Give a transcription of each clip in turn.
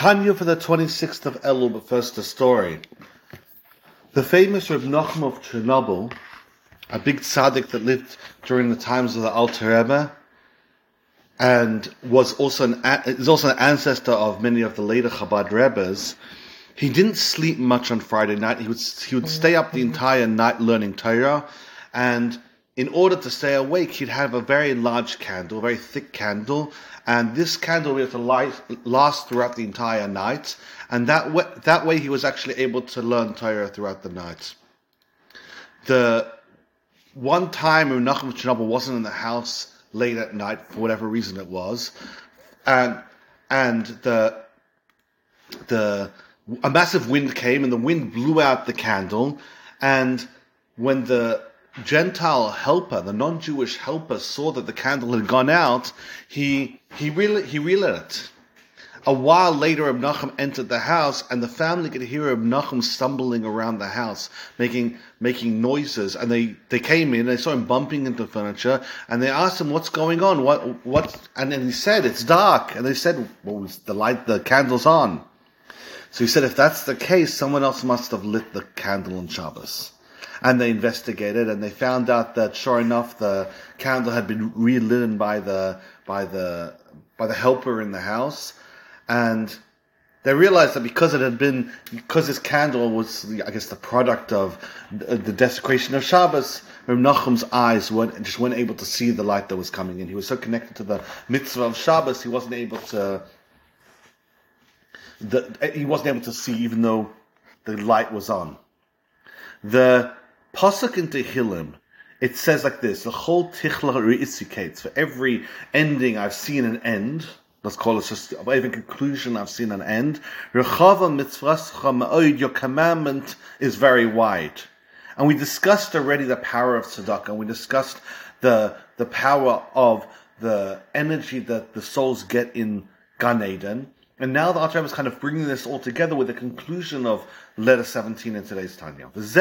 Tanya for the 26th of Elul, but first the story. The famous Reb Nachum of Chernobyl, a big tzaddik that lived during the times of the Alter Rebbe, and was also an, is also an ancestor of many of the later Chabad Rebbes, he didn't sleep much on Friday night. He would, he would stay up the entire night learning Torah, and in order to stay awake, he'd have a very large candle, a very thick candle, and this candle would have to light, last throughout the entire night. And that way, that way, he was actually able to learn Torah throughout the night. The one time Menachem Chernobyl wasn't in the house late at night for whatever reason it was, and and the the a massive wind came and the wind blew out the candle, and when the Gentile helper, the non-Jewish helper, saw that the candle had gone out, he he relit, he relit it. A while later, Reb Nachum entered the house, and the family could hear Reb Nachum stumbling around the house, making making noises. And they, they came in, they saw him bumping into furniture, and they asked him, "What's going on? What what?" And then he said, "It's dark." And they said, "Well, the light, the candle's on." So he said, "If that's the case, someone else must have lit the candle on Shabbos." And they investigated and they found out that sure enough the candle had been relit by the by the by the helper in the house. And they realized that because it had been because this candle was I guess the product of the desecration of Shabbos Reb Nachum's eyes weren't just weren't able to see the light that was coming in. He was so connected to the mitzvah of Shabbos he wasn't able to the, he wasn't able to see even though the light was on. The Pasuk in Tehillim, it says like this: the whole tichla reisikates. For every ending, I've seen an end. Let's call it just every conclusion. I've seen an end. Rechava mitzvascha Your commandment is very wide, and we discussed already the power of tzedakah. We discussed the the power of the energy that the souls get in Gan Eden. And now the Alter is kind of bringing this all together with the conclusion of letter 17 in today's Tanya. This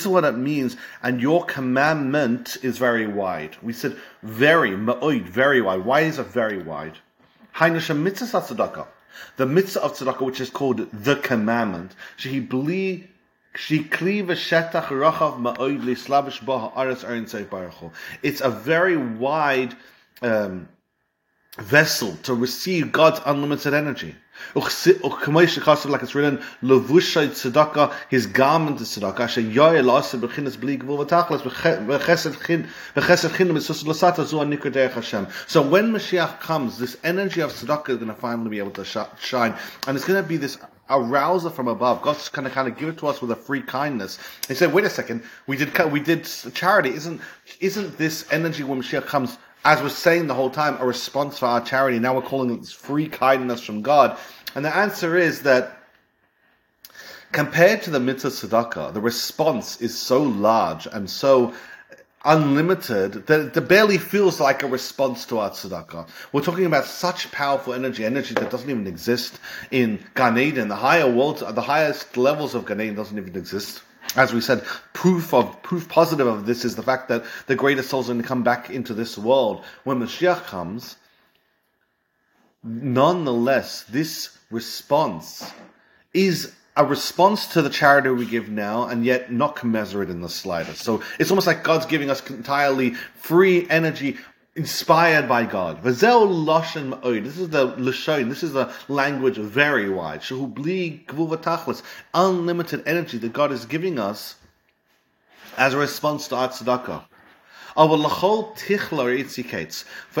is what it means, and your commandment is very wide. We said very, ma'oid, very wide. Why is it very wide? The mitzvah of tzedakah, which is called the commandment, it's a very wide um, vessel to receive God's unlimited energy. Like it's written, Levushay tzedakah, his garment is Hashem. So when Mashiach comes, this energy of tzedakah is going to finally be able to shine, and it's going to be this arouser from above. God's going to kind of give it to us with a free kindness. He said, "Wait a second, we did we did charity. Isn't isn't this energy when Mashiach comes as we're saying the whole time, a response for our charity. Now we're calling it free kindness from God. And the answer is that compared to the mitzvah tzedakah, the response is so large and so unlimited that it barely feels like a response to our tzedakah. We're talking about such powerful energy, energy that doesn't even exist in Gan Eden. The higher worlds, the highest levels of Gan Eden doesn't even exist as we said, proof of proof positive of this is the fact that the greatest souls are going to come back into this world when Mashiach comes. Nonetheless, this response is a response to the charity we give now, and yet not commensurate in the slightest. So it's almost like God's giving us entirely free energy inspired by God. Vazel lashon ma'od. This is the lashon. This is a language very wide. Shehu bli. Unlimited energy that God is giving us as a response to our tzedakah. For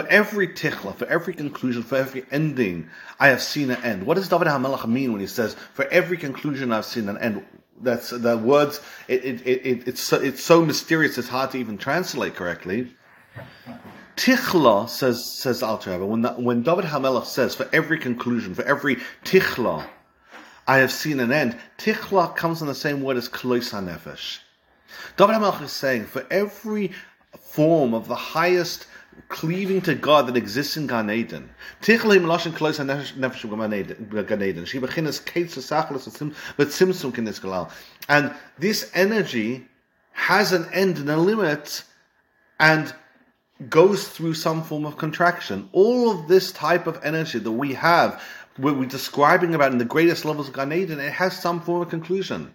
every tichla, for every conclusion, for every ending, I have seen an end. What does David HaMelech mean when he says, for every conclusion I've seen an end? That's the words, it, it, it, it's, so, it's so mysterious it's hard to even translate correctly. Tichla says says Alter Rebbe, when the, when David HaMelech says for every conclusion, for every tichla, I have seen an end. Tichla comes in the same word as klois hanefesh. David HaMelech is saying for every form of the highest cleaving to God that exists in Gan Eden. Tichla lashon klois hanefesh Gan Eden. She beginners kates simsum kinis And this energy has an end and a limit, and goes through some form of contraction. All of this type of energy that we have, we're describing about in the greatest levels of Gan it has some form of conclusion.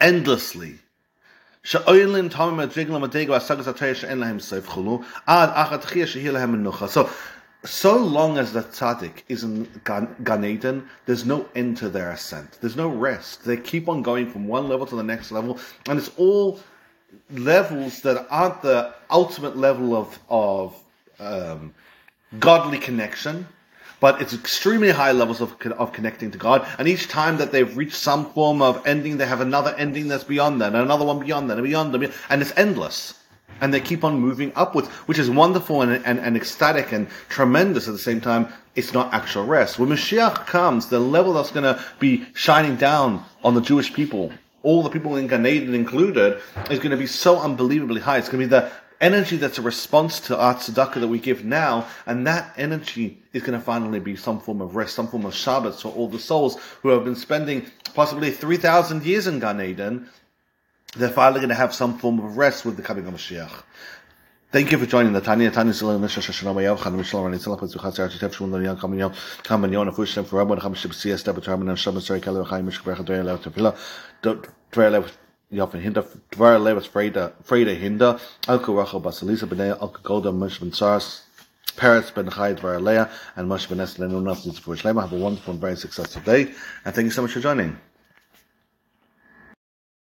endlessly. So, so long as the tzaddik is in Gan Eden, there's no end to their ascent. There's no rest. They keep on going from one level to the next level, and it's all levels that aren't the ultimate level of of um, godly connection, but it's extremely high levels of, of connecting to God. And each time that they've reached some form of ending, they have another ending that's beyond that, and another one beyond that, and beyond them, and it's endless. And they keep on moving upwards, which is wonderful and, and, and ecstatic and tremendous at the same time. It's not actual rest. When Mashiach comes, the level that's going to be shining down on the Jewish people all the people in Gan Eden included, is going to be so unbelievably high. It's going to be the energy that's a response to our tzedakah that we give now, and that energy is going to finally be some form of rest, some form of Shabbos for all the souls who have been spending possibly 3,000 years in Gan Eden. They're finally going to have some form of rest with the coming of Mashiach. Thank you for joining the Tanya. Tanya Shalom Misha Shalom Yav Chan Mishalom Rani Tzalach Paz Zuchat Zerach Tef Shmuel Daniel Kam Yom Kam Yon Afush Shem for Rabban Shib Siyas Debet Raman and Sari Kalu Chaim Mishka Bercha Dwyer Lev Tefila Dwyer Lev Yofen Hinda Dwyer Lev Freda Freda Hinda Alko Rachel Basalisa Bnei Alko Golda Mush Ben Saras Paris Ben Chai Dwyer Leah and Mush Ben Eslen Shlema. Have a wonderful and very successful day and thank you so much for joining.